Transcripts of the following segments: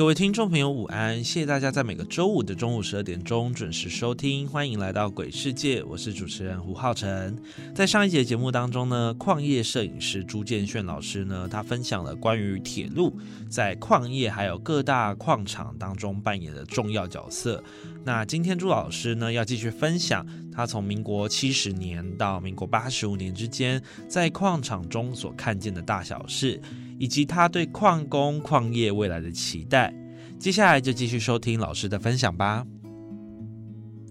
各位听众朋友，午安！谢谢大家在每个周五的中午十二点钟准时收听，欢迎来到鬼世界，我是主持人胡浩辰。在上一节节目当中呢，矿业摄影师朱建炫老师呢，他分享了关于铁路在矿业还有各大矿场当中扮演的重要角色。那今天朱老师呢，要继续分享他从民国七十年到民国八十五年之间，在矿场中所看见的大小事。以及他对矿工、矿业未来的期待。接下来就继续收听老师的分享吧。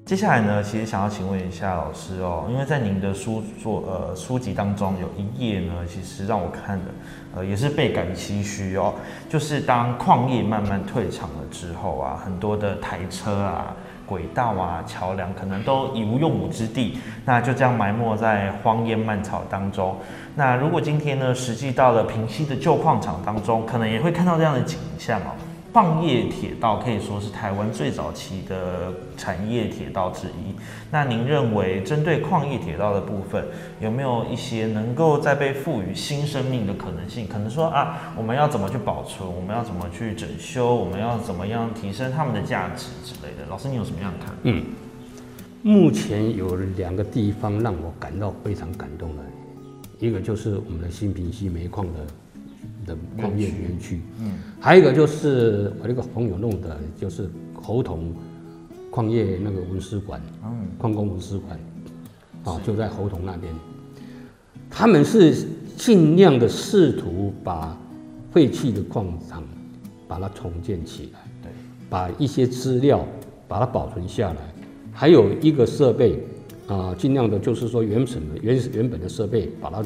接下来呢，其实想要请问一下老师哦，因为在您的书作呃书籍当中有一页呢，其实让我看的呃也是倍感唏嘘哦，就是当矿业慢慢退场了之后啊，很多的台车啊。轨道啊，桥梁可能都已无用武之地，那就这样埋没在荒烟蔓草当中。那如果今天呢，实际到了平息的旧矿场当中，可能也会看到这样的景象哦。矿业铁道可以说是台湾最早期的产业铁道之一。那您认为，针对矿业铁道的部分，有没有一些能够再被赋予新生命的可能性？可能说啊，我们要怎么去保存？我们要怎么去整修？我们要怎么样提升他们的价值之类的？老师，你有什么样看？嗯，目前有两个地方让我感到非常感动的，一个就是我们的新平溪煤矿的。的矿业园区，嗯，还有一个就是我那个朋友弄的，就是侯同矿业那个文史馆，嗯，矿工文史馆，啊，就在侯同那边，他们是尽量的试图把废弃的矿场把它重建起来，对，把一些资料把它保存下来，还有一个设备，啊，尽量的就是说原本的原原本的设备把它。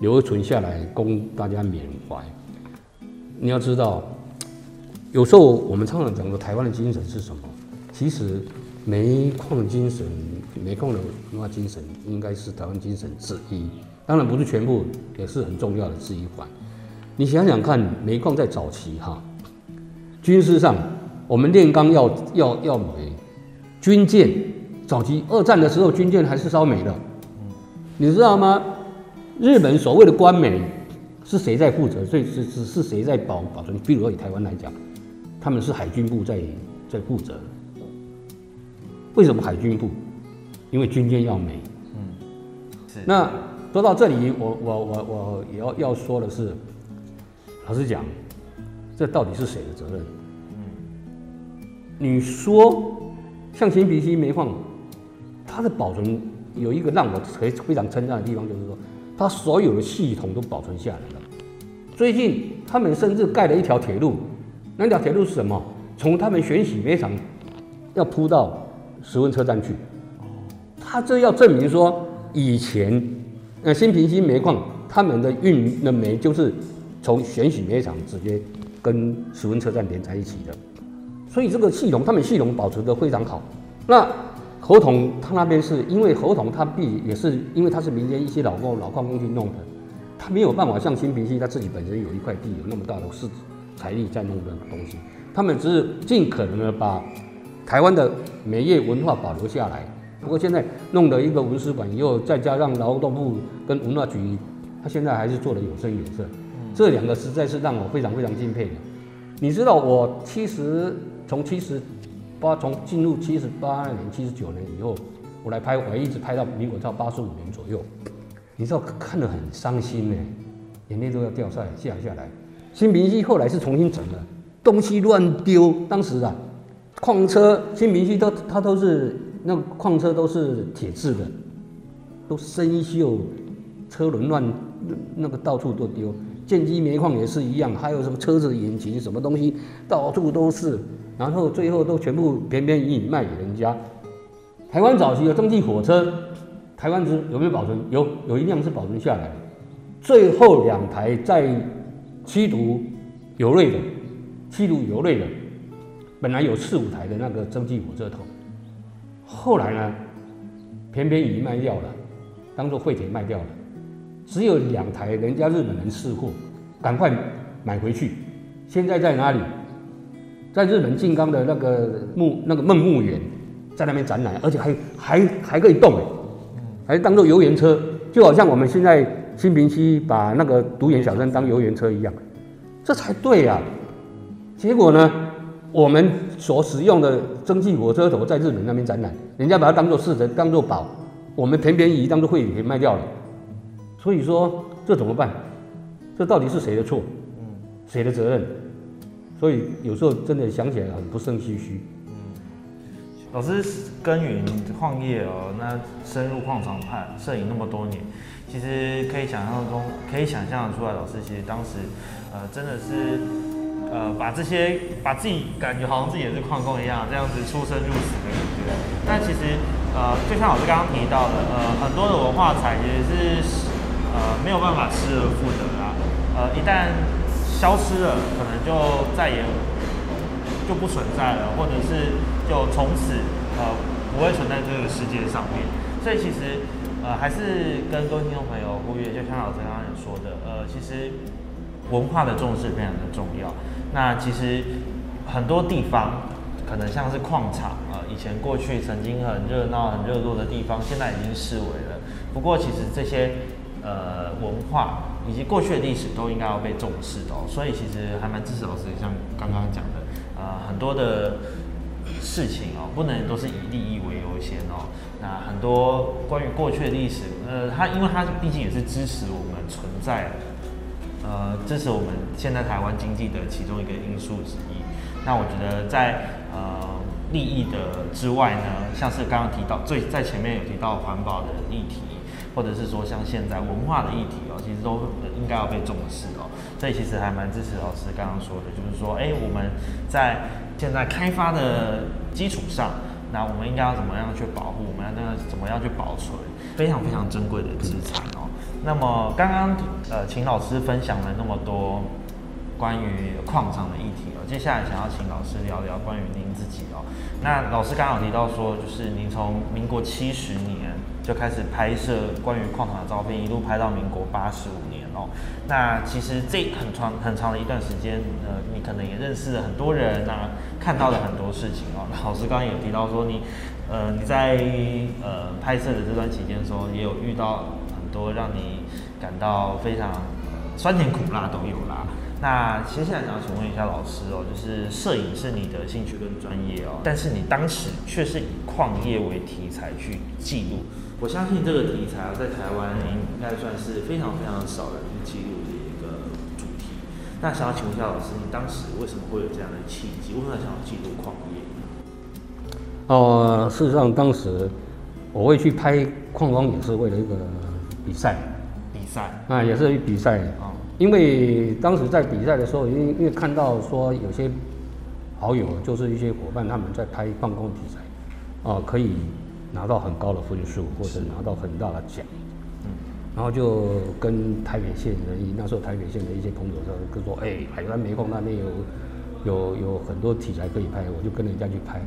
留存下来供大家缅怀。你要知道，有时候我们常常讲的台湾的精神是什么？其实煤矿精神、煤矿的文化精神应该是台湾精神之一，当然不是全部，也是很重要的之一环。你想想看，煤矿在早期哈，军事上我们炼钢要要要煤，军舰早期二战的时候军舰还是烧煤的，你知道吗？日本所谓的官煤是谁在负责？所以是是是谁在保保存？比如说以台湾来讲，他们是海军部在在负责。为什么海军部？因为军舰要美。嗯，是。那说到这里，我我我我也要要说的是，老实讲，这到底是谁的责任？嗯，你说像新皮溪煤矿，它的保存有一个让我非非常称赞的地方，就是说。它所有的系统都保存下来了。最近他们甚至盖了一条铁路，那条铁路是什么？从他们选洗煤厂要铺到石温车站去。他这要证明说，以前呃新平溪煤矿他们的运的煤就是从选洗煤厂直接跟石温车站连在一起的，所以这个系统他们系统保存的非常好。那。合同他那边是因为合同他必也是因为他是民间一些老工老矿工去弄的，他没有办法像新平溪他自己本身有一块地有那么大的是财力在弄的东西，他们只是尽可能的把台湾的煤业文化保留下来。不过现在弄了一个文史馆，以后再加上劳动部跟文化局，他现在还是做的有声有色。这两个实在是让我非常非常敬佩的。你知道我七十从七十。八从进入七十八年、七十九年以后，我来拍，我一直拍到民国到八十五年左右。你知道看得很伤心呢，眼泪都要掉下来下下来。新平溪后来是重新整的，东西乱丢。当时啊，矿车新平溪都它都是那矿车都是铁制的，都生锈，车轮乱，那个到处都丢。建机煤矿也是一样，还有什么车子引擎什么东西，到处都是，然后最后都全部便便宜卖给人家。台湾早期的蒸汽火车，台湾之有没有保存？有，有一辆是保存下来的。最后两台在七堵油瑞的，七堵油瑞的，本来有四五台的那个蒸汽火车头，后来呢，偏偏已卖掉了，当做废铁卖掉了。只有两台，人家日本人试货，赶快买回去。现在在哪里？在日本静冈的那个木那个梦木园，在那边展览，而且还还还可以动，还当做游园车，就好像我们现在新平区把那个独眼小山当游园车一样，这才对呀。结果呢，我们所使用的蒸汽火车头在日本那边展览，人家把它当做市神，当做宝，我们便便宜当做废铁卖掉了。所以说这怎么办？这到底是谁的错？嗯，谁的责任？所以有时候真的想起来很不胜唏嘘。嗯，老师耕耘矿业哦，那深入矿场拍摄影那么多年，其实可以想象中可以想象出来，老师其实当时呃真的是呃把这些把自己感觉好像自己也是矿工一样，这样子出生入死的感觉。但其实呃就像老师刚刚提到的，呃很多的文化财也是。呃，没有办法失而复得啦。呃，一旦消失了，可能就再也就不存在了，或者是就从此呃不会存在这个世界上面。所以其实呃还是跟各位听众朋友呼吁，就像老师刚刚也说的，呃，其实文化的重视非常的重要。那其实很多地方可能像是矿场，呃，以前过去曾经很热闹、很热络的地方，现在已经失为了。不过其实这些。呃，文化以及过去的历史都应该要被重视的，所以其实还蛮支持老师，像刚刚讲的，呃，很多的事情哦，不能都是以利益为优先哦。那很多关于过去的历史，呃，它因为它毕竟也是支持我们存在，呃，支持我们现在台湾经济的其中一个因素之一。那我觉得在呃利益的之外呢，像是刚刚提到最在前面有提到环保的议题。或者是说像现在文化的议题哦，其实都应该要被重视哦。所以其实还蛮支持老师刚刚说的，就是说，哎，我们在现在开发的基础上，那我们应该要怎么样去保护？我们要那个怎么样去保存非常非常珍贵的资产哦。那么刚刚呃，请老师分享了那么多关于矿场的议题哦，接下来想要请老师聊聊关于您自己哦。那老师刚刚有提到说，就是您从民国七十年。就开始拍摄关于矿场的照片，一路拍到民国八十五年哦。那其实这很长很长的一段时间，呃，你可能也认识了很多人那看到了很多事情哦。老师刚刚有提到说，你呃你在呃拍摄的这段期间的时候，也有遇到很多让你感到非常酸甜苦辣都有啦。那接下来想要请问一下老师哦，就是摄影是你的兴趣跟专业哦，但是你当时却是以矿业为题材去记录。我相信这个题材啊，在台湾应该算是非常非常少人记录的一个主题。那想要请问一下老师，你当时为什么会有这样的契机？为什么想要记录矿业？哦，事实上当时我会去拍矿工，也是为了一个比赛。比赛啊，也是比赛啊。因为当时在比赛的时候，因为因为看到说有些好友，就是一些伙伴他们在拍矿工题材，啊，可以。拿到很高的分数，或者拿到很大的奖，嗯，然后就跟台北县的一那时候台北县的一些朋友说，就说，哎，海南煤矿那边有有有很多题材可以拍，我就跟人家去拍，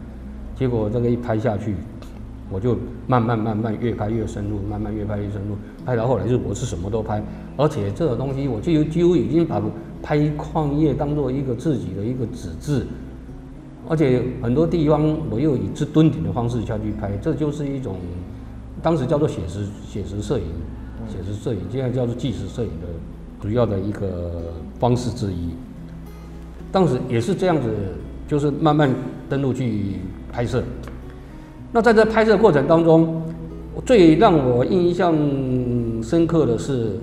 结果这个一拍下去，我就慢慢慢慢越拍越深入，慢慢越拍越深入，拍到后来就我是什么都拍，而且这个东西我就几乎已经把拍矿业当做一个自己的一个纸质。而且很多地方我又以自蹲点的方式下去拍，这就是一种当时叫做写实写实摄影，写实摄影现在叫做纪实摄影的主要的一个方式之一。当时也是这样子，就是慢慢登陆去拍摄。那在这拍摄过程当中，最让我印象深刻的是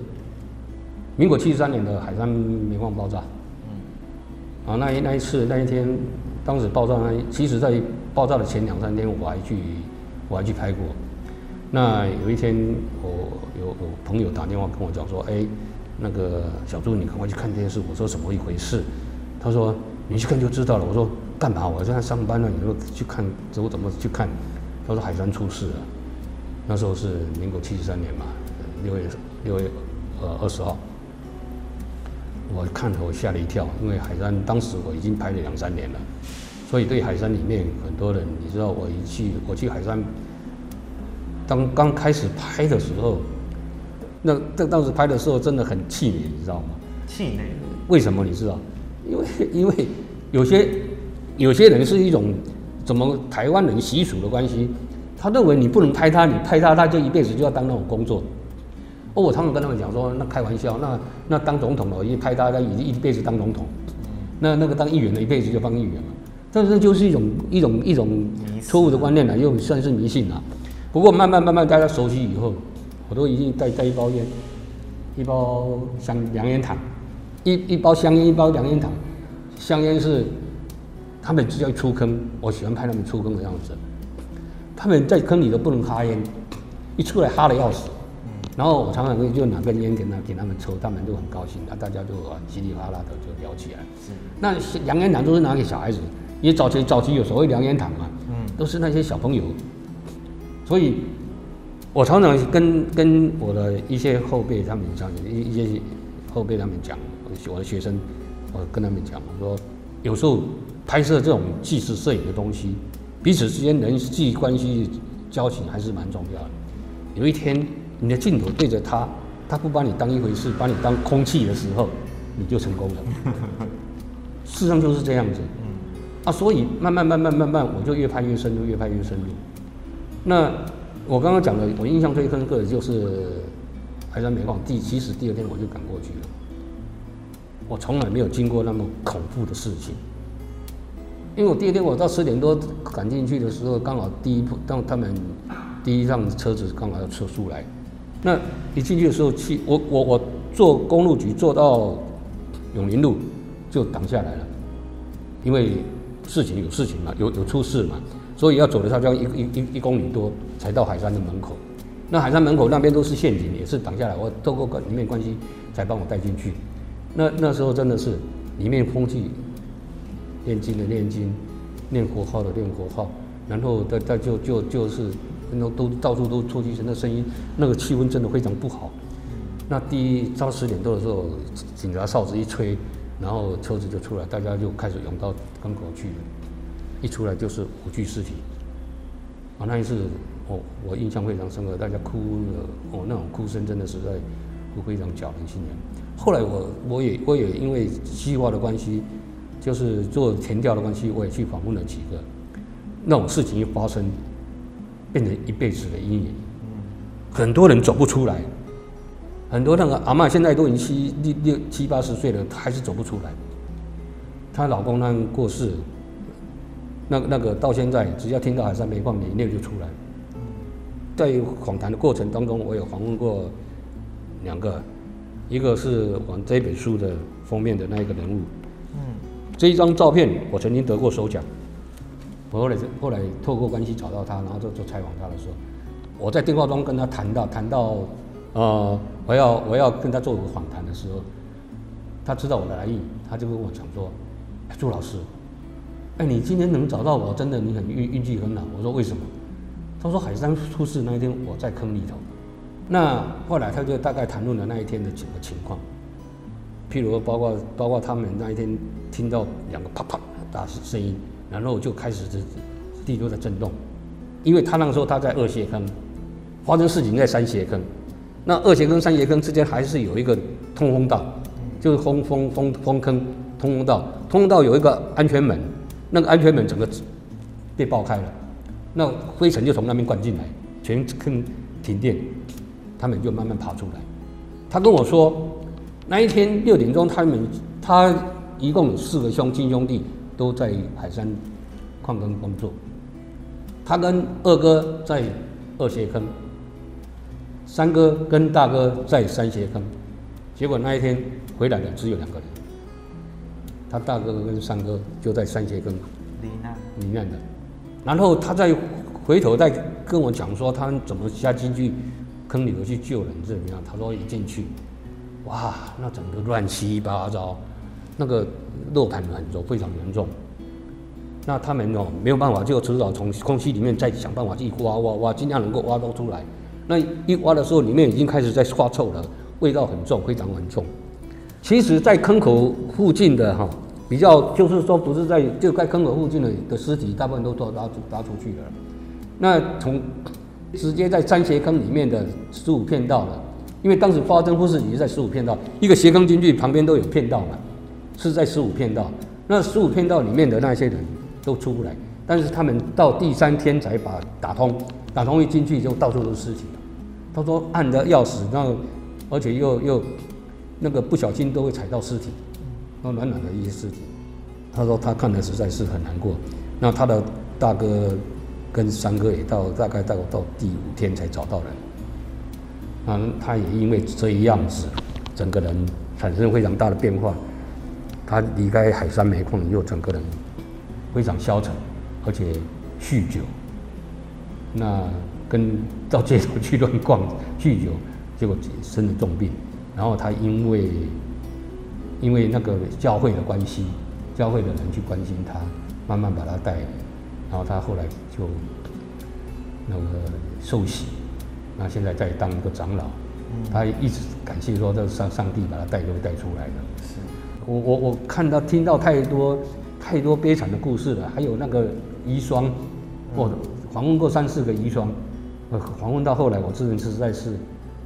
民国七十三年的海山煤矿爆炸。嗯。啊，那一那一次那一天。当时爆炸呢，其实在爆炸的前两三天，我还去我还去拍过。那有一天，我有我朋友打电话跟我讲说，哎，那个小朱，你赶快去看电视。我说怎么一回事？他说你去看就知道了。我说干嘛？我现在上班呢，你说去看，我怎么去看？他说海山出事了。那时候是民国七十三年嘛，六月六月呃二十号。我看了，我吓了一跳，因为海山当时我已经拍了两三年了，所以对海山里面很多人，你知道，我一去我去海山，当刚开始拍的时候，那这当时拍的时候真的很气馁，你知道吗？气馁。为什么你知道？因为 因为有些有些人是一种怎么台湾人习俗的关系，他认为你不能拍他，你拍他他就一辈子就要当那种工作。哦，我常常跟他们讲说，那开玩笑，那那当总统了，一拍他，他一一辈子当总统。那那个当议员的，一辈子就当议员嘛。但是就是一种一种一种错误的观念了，又算是迷信了。不过慢慢慢慢大家熟悉以后，我都已经带带一包烟，一包香凉烟糖，一一包香烟，一包凉烟糖。香烟是他们只要出坑，我喜欢拍他们出坑的样子。他们在坑里都不能哈烟，一出来哈的要死。然后我常常就拿根烟给他给他们抽，他们就很高兴，那大家就稀里哗啦的就聊起来。是，那凉烟糖都是拿给小孩子，因为早期早期有所谓凉烟糖嘛，嗯，都是那些小朋友。所以，我常常跟跟我的一些后辈他们讲，一一些后辈他们讲，我的学生，我跟他们讲，我说有时候拍摄这种纪实摄影的东西，彼此之间人际关系交情还是蛮重要的。有一天。你的镜头对着他，他不把你当一回事，把你当空气的时候，你就成功了。事实上就是这样子。啊，所以慢慢慢慢慢慢，我就越拍越深入，越拍越深入。那我刚刚讲的，我印象最深刻的就是海山煤矿第，其实第二天我就赶过去了。我从来没有经过那么恐怖的事情，因为我第二天我到十点多赶进去的时候，刚好第一铺当他们第一辆车子刚好要撤出来。那一进去的时候，去我我我坐公路局坐到永林路就挡下来了，因为事情有事情嘛，有有出事嘛，所以要走的差不多一一一一公里多才到海山的门口。那海山门口那边都是陷阱，也是挡下来，我透过里面关系才帮我带进去。那那时候真的是里面空气念经的念经，念佛号的念佛号，然后再再就就就是。都都到处都出去，那声音，那个气温真的非常不好。那第一到十点多的时候，警察哨子一吹，然后车子就出来，大家就开始涌到港口去。一出来就是五具尸体。啊，那一次，哦，我印象非常深刻，大家哭了，哦，那种哭声真的实在会非常搅人心弦。后来我我也我也因为计划的关系，就是做填调的关系，我也去访问了几个。那种事情一发生。变成一辈子的阴影，很多人走不出来，很多那个阿妈现在都已经七六六七八十岁了，还是走不出来。她老公那过世，那那个到现在，只要听到海山煤矿，眼泪就出来。在访谈的过程当中，我有访问过两个，一个是我这本书的封面的那一个人物，嗯，这一张照片我曾经得过首奖。我后来后来透过关系找到他，然后就就采访他的时候，我在电话中跟他谈到谈到，呃，我要我要跟他做个访谈的时候，他知道我的来意，他就跟我讲说，朱老师，哎，你今天能找到我，真的你很运运气很好。我说为什么？他说海山出事那一天我在坑里头，那后来他就大概谈论了那一天的整个情况，譬如包括包括他们那一天听到两个啪啪大声音。然后就开始这地都在震动，因为他那个时候他在二斜坑，发生事情在三斜坑，那二斜坑三斜坑之间还是有一个通风道，就是风风风风坑通风道，通风道有一个安全门，那个安全门整个被爆开了，那灰尘就从那边灌进来，全坑停电，他们就慢慢爬出来。他跟我说，那一天六点钟，他们他一共有四个兄亲兄弟。都在海山矿坑工作，他跟二哥在二斜坑，三哥跟大哥在三斜坑，结果那一天回来的只有两个人，他大哥跟三哥就在三斜坑。里面里面的，然后他再回头再跟我讲说他们怎么下进去坑里头去救人怎么样？他说一进去，哇，那整个乱七八糟，那个落盘很重，非常严重。那他们哦没有办法，就只好从空气里面再想办法去挖挖挖，尽量能够挖到出来。那一挖的时候，里面已经开始在发臭了，味道很重，非常很重。其实，在坑口附近的哈，比较就是说不是在就在坑口附近的的尸体，大部分都都拉出拉出去了。那从直接在山斜坑里面的十五片道了，因为当时发生事情是在十五片道，一个斜坑进去旁边都有片道嘛，是在十五片道。那十五片道里面的那些人。都出不来，但是他们到第三天才把打通，打通一进去就到处都是尸体。他说暗的要死，那而且又又那个不小心都会踩到尸体，那暖暖的一些尸体。他说他看的实在是很难过。那他的大哥跟三哥也到大概到到第五天才找到人。那他也因为这一样子，整个人产生非常大的变化。他离开海山煤矿又整个人。非常消沉，而且酗酒，那跟到街头去乱逛，酗酒，结果生了重病。然后他因为因为那个教会的关系，教会的人去关心他，慢慢把他带，然后他后来就那个受洗，那现在在当一个长老。他一直感谢说，这上上帝把他带都带出来了。是我我我看到听到太多。太多悲惨的故事了，还有那个遗孀，我访问过三四个遗孀，呃，访问到后来，我自人实在是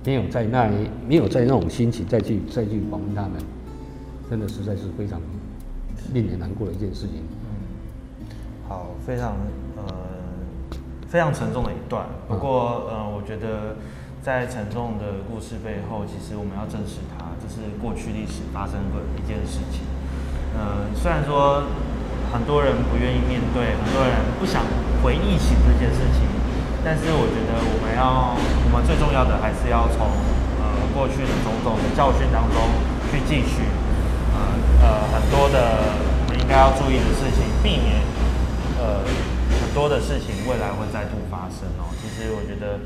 没有在那没有在那种心情再去再去访问他们，真的实在是非常令人难过的一件事情。嗯，好，非常呃非常沉重的一段。不过呃，我觉得在沉重的故事背后，其实我们要正视它，这是过去历史发生过一件事情。呃，虽然说。很多人不愿意面对，很多人不想回忆起这件事情。但是我觉得我们要，我们最重要的还是要从呃过去的种种的教训当中去汲取，呃呃很多的我们应该要注意的事情，避免呃很多的事情未来会再度发生哦。其实我觉得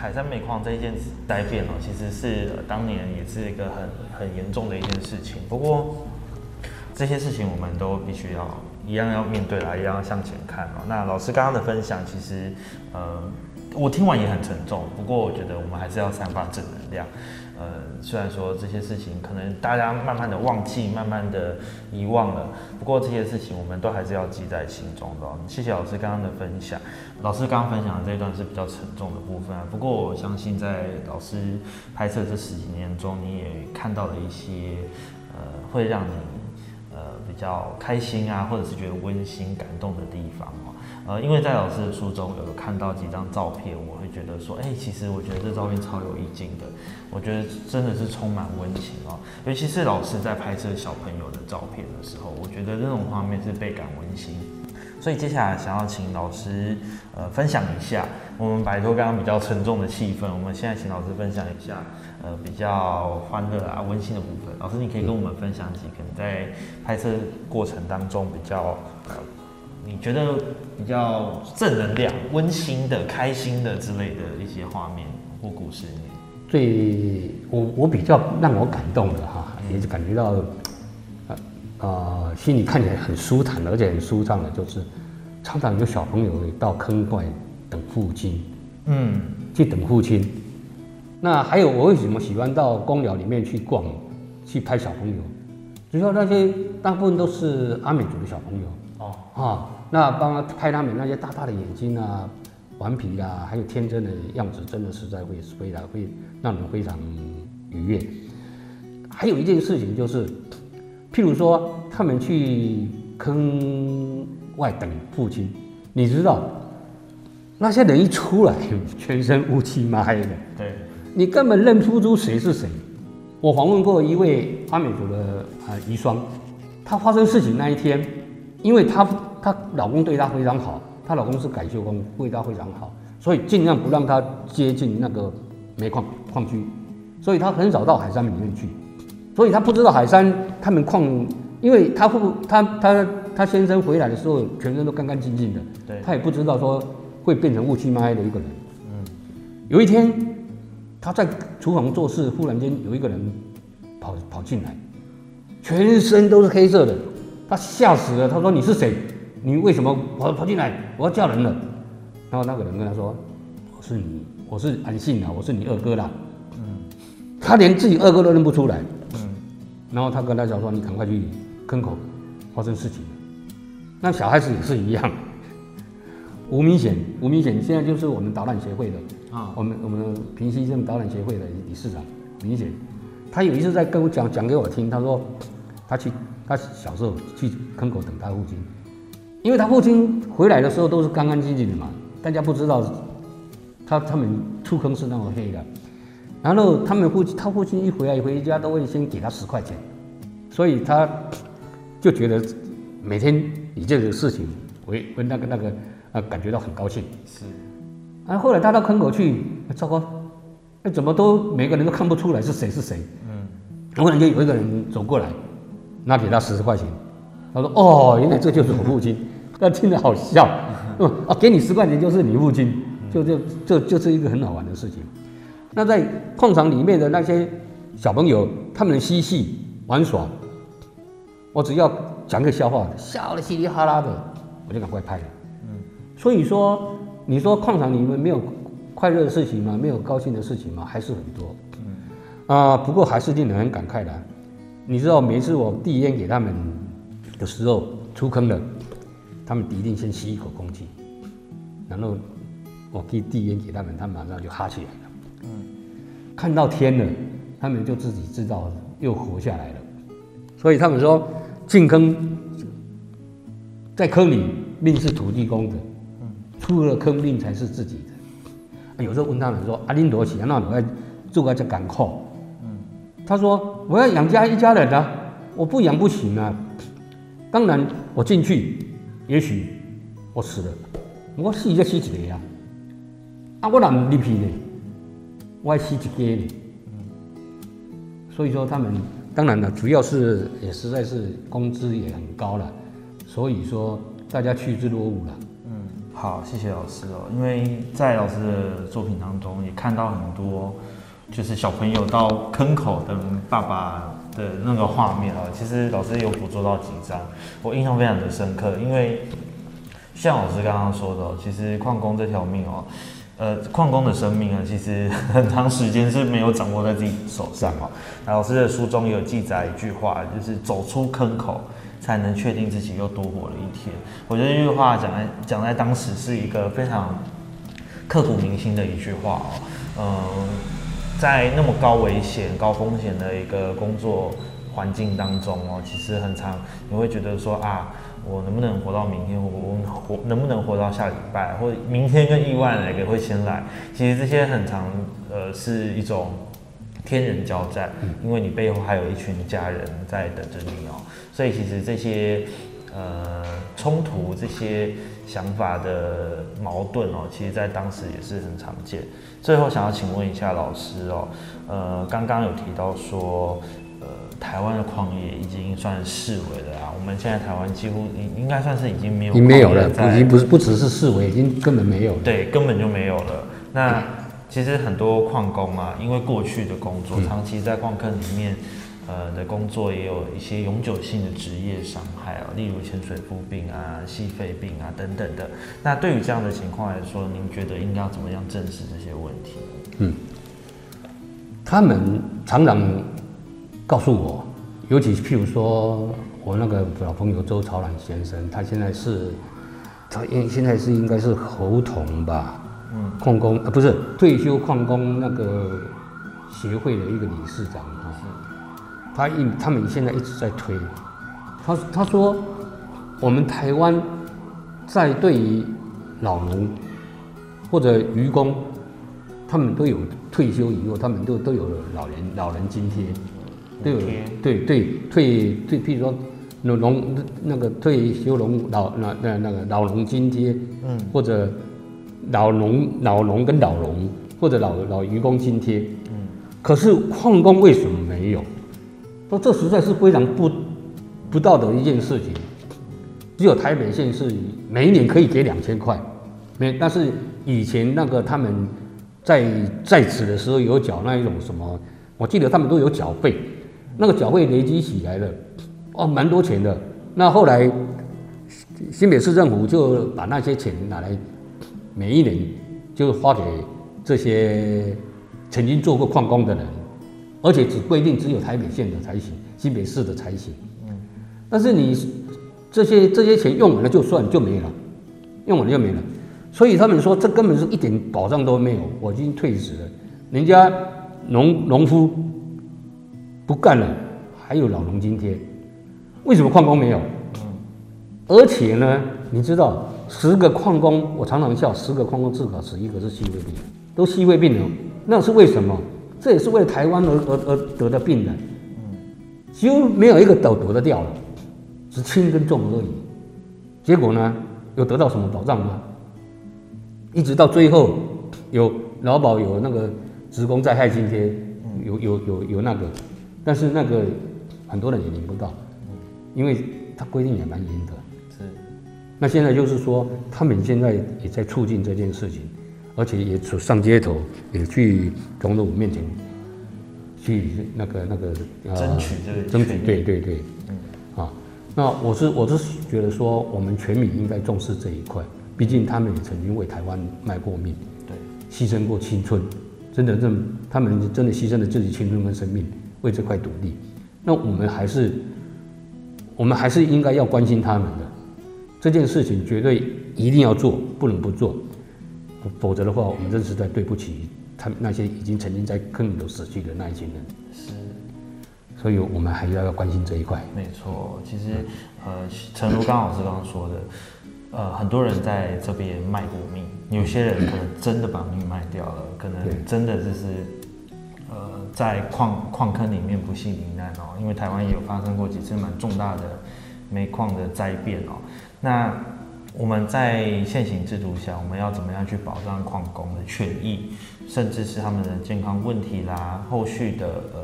海山煤矿这一件灾变哦，其实是当年也是一个很很严重的一件事情。不过。这些事情我们都必须要一样要面对啦，一样要向前看哦。那老师刚刚的分享，其实呃，我听完也很沉重。不过我觉得我们还是要散发正能量。呃，虽然说这些事情可能大家慢慢的忘记，慢慢的遗忘了，不过这些事情我们都还是要记在心中的。谢谢老师刚刚的分享。老师刚刚分享的这一段是比较沉重的部分啊。不过我相信在老师拍摄这十几年中，你也看到了一些呃，会让你呃。比较开心啊，或者是觉得温馨感动的地方哦。呃，因为在老师的书中有看到几张照片，我会觉得说，哎，其实我觉得这照片超有意境的，我觉得真的是充满温情哦。尤其是老师在拍摄小朋友的照片的时候，我觉得这种画面是倍感温馨。所以接下来想要请老师呃分享一下，我们摆脱刚刚比较沉重的气氛，我们现在请老师分享一下。呃，比较欢乐啊、温馨的部分，老师，你可以跟我们分享几个在拍摄过程当中比较，你觉得比较正能量、温馨的、开心的之类的一些画面或故事。最我我比较让我感动的哈，也是感觉到啊，心里看起来很舒坦，而且很舒畅的，就是常常有小朋友到坑外等父亲，嗯，去等父亲。那还有，我为什么喜欢到公鸟里面去逛，去拍小朋友？主要那些大部分都是阿美族的小朋友哦，啊，那帮他拍他们那些大大的眼睛啊、顽皮啊，还有天真的样子，真的实在会非常会让人非常愉悦。还有一件事情就是，譬如说他们去坑外等父亲，你知道，那些人一出来，全身乌漆嘛黑的，对。你根本认不出谁是谁。我访问过一位阿美族的啊遗孀，她发生事情那一天，因为她她老公对她非常好，她老公是改修工，对她非常好，所以尽量不让她接近那个煤矿矿区，所以她很少到海山里面去，所以她不知道海山他们矿，因为她不她她她先生回来的时候全身都干干净净的，对，她也不知道说会变成乌漆嘛黑的一个人。嗯，有一天她在厨房做事，忽然间有一个人跑跑进来，全身都是黑色的，他吓死了。他说：“你是谁？你为什么跑跑进来？我要叫人了。”然后那个人跟他说：“我是你，我是安信啊，我是你二哥啦。”嗯，他连自己二哥都认不出来。嗯，然后他跟他讲说：“你赶快去坑口，发生事情。”那小孩子也是一样。吴明显，吴明显现在就是我们导览协会的啊，我们我们平西镇导览协会的理事长。明显，他有一次在跟我讲讲给我听，他说他去他小时候去坑口等他父亲，因为他父亲回来的时候都是干干净净的嘛，大家不知道他他们出坑是那么黑的。然后他们父亲他父亲一回来回家都会先给他十块钱，所以他就觉得每天以这个事情为为那个那个。啊，感觉到很高兴。是，啊，后来他到坑口去，糟糕，那怎么都每个人都看不出来是谁是谁。嗯，忽然间有一个人走过来，拿给他十块钱，他说：“哦，原来这就是我父亲。”他听着好笑。啊，给你十块钱就是你父亲，就就这就是一个很好玩的事情。那在矿场里面的那些小朋友，他们嬉戏玩耍，我只要讲个笑话，笑得稀里哗啦的，我就赶快拍了。所以说，你说矿场里面没有快乐的事情吗？没有高兴的事情吗？还是很多。嗯，啊，不过还是令人很感慨的。你知道，每次我递烟给他们的时候，出坑了，他们一定先吸一口空气，然后我可以递烟给他们，他们马上就哈起来了。嗯，看到天了，他们就自己知道又活下来了。所以他们说，进坑在坑里，命是土地公的。出了坑，命才是自己的。有时候问他们说：“阿林多起，那我要做个叫赶扣。”嗯，他说：“我要养家一家人啊，我不养不行啊。当然，我进去，也许我死了，我死就死一个呀。啊，我哪入去呢？我死一个呢。所以说，他们当然了，主要是也实在是工资也很高了，所以说大家趋之若鹜了。嗯好，谢谢老师哦。因为在老师的作品当中，也看到很多就是小朋友到坑口等爸爸的那个画面啊。其实老师有捕捉到几张，我印象非常的深刻。因为像老师刚刚说的，其实矿工这条命哦，呃，矿工的生命啊，其实很长时间是没有掌握在自己手上哦。那老师的书中有记载一句话，就是走出坑口。才能确定自己又多活了一天。我觉得这句话讲在讲在当时是一个非常刻骨铭心的一句话哦。嗯，在那么高危险、高风险的一个工作环境当中哦，其实很长你会觉得说啊，我能不能活到明天？我我活能不能活到下礼拜？或者明天跟意外哪个会先来？其实这些很常呃是一种天人交战，因为你背后还有一群家人在等着你哦。所以其实这些呃冲突、这些想法的矛盾哦，其实在当时也是很常见。最后想要请问一下老师哦，呃，刚刚有提到说，呃，台湾的矿业已经算视为了啊，我们现在台湾几乎应应该算是已经没有，已经没有了，已经不是不只是视为，已经根本没有了。对，根本就没有了。那其实很多矿工啊，因为过去的工作长期在矿坑里面。呃的工作也有一些永久性的职业伤害啊，例如潜水夫病啊、细肺病啊等等的。那对于这样的情况来说，您觉得应该要怎么样正视这些问题？嗯，他们常常告诉我，尤其譬如说我那个老朋友周朝兰先生，他现在是，他应现在是应该是侯同吧，嗯，矿工啊不是退休矿工那个协会的一个理事长。他一他们现在一直在推，他他说，我们台湾在对于老农或者渔工，他们都有退休以后，他们都都有老人老人津贴，都有对对退退，譬如说农农那个退休农老那那那个老农津贴，嗯，或者老农老农跟老农或者老老渔工津贴，嗯，可是矿工为什么没有？说这实在是非常不不道德一件事情。只有台北县是每一年可以给两千块，没，但是以前那个他们在在职的时候有缴那一种什么，我记得他们都有缴费，那个缴费累积起来的，哦，蛮多钱的。那后来新北市政府就把那些钱拿来，每一年就花给这些曾经做过矿工的人，而且只规定只有台北县的才行，新北市的才行。嗯，但是你这些这些钱用完了就算就没了，用完了就没了。所以他们说这根本是一点保障都没有，我已经退职了。人家农农夫不干了，还有老农津贴，为什么矿工没有？而且呢，你知道十个矿工，我常常笑，十个矿工至少十一个是西胃病，都西胃病了，那是为什么？这也是为台湾而而而得的病的，几乎没有一个得得得掉了，只轻跟重而已。结果呢，有得到什么保障吗？一直到最后，有劳保有那个职工灾害津贴，有有有有那个，但是那个很多人也领不到，因为他规定也蛮严的。是。那现在就是说，他们现在也在促进这件事情，而且也上街头，也去总统府面前去那个那个争取这个争取，对对对，嗯，啊，那我是我是觉得说，我们全民应该重视这一块。毕竟他们也曾经为台湾卖过命，对，牺牲过青春，真的，这他们真的牺牲了自己青春跟生命为这块土地。那我们还是，我们还是应该要关心他们的。这件事情，绝对一定要做，不能不做，否则的话，我们真是在对不起他们那些已经曾经在坑里头死去的那一群人。是，所以我们还要要关心这一块。没错，其实，呃，诚如刚老师刚刚说的。呃，很多人在这边卖过命，有些人可能真的把命卖掉了，可能真的就是，呃，在矿矿坑里面不幸罹难哦。因为台湾也有发生过几次蛮重大的煤矿的灾变哦。那我们在现行制度下，我们要怎么样去保障矿工的权益，甚至是他们的健康问题啦，后续的呃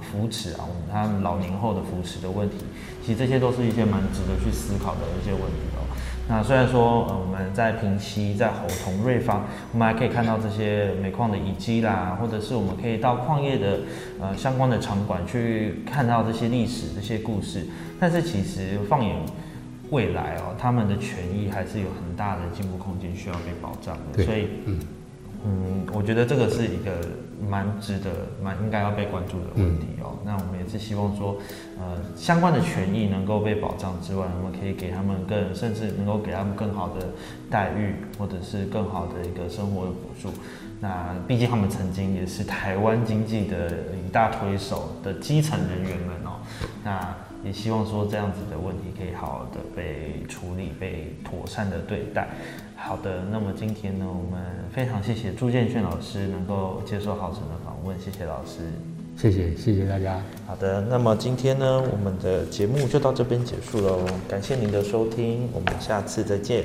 扶持啊，我们他们老年后的扶持的问题，其实这些都是一些蛮值得去思考的一些问题哦。那虽然说，呃，我们在平溪、在猴硐、瑞芳，我们还可以看到这些煤矿的遗迹啦，或者是我们可以到矿业的呃相关的场馆去看到这些历史、这些故事。但是其实放眼未来哦，他们的权益还是有很大的进步空间，需要被保障的。所以，嗯。嗯，我觉得这个是一个蛮值得、蛮应该要被关注的问题哦。那我们也是希望说，呃，相关的权益能够被保障之外，我们可以给他们更，甚至能够给他们更好的待遇，或者是更好的一个生活的补助。那毕竟他们曾经也是台湾经济的一大推手的基层人员们哦。那也希望说这样子的问题可以好好的被处理，被妥善的对待。好的，那么今天呢，我们非常谢谢朱建炫老师能够接受浩辰的访问，谢谢老师，谢谢谢谢大家。好的，那么今天呢，我们的节目就到这边结束喽，感谢您的收听，我们下次再见。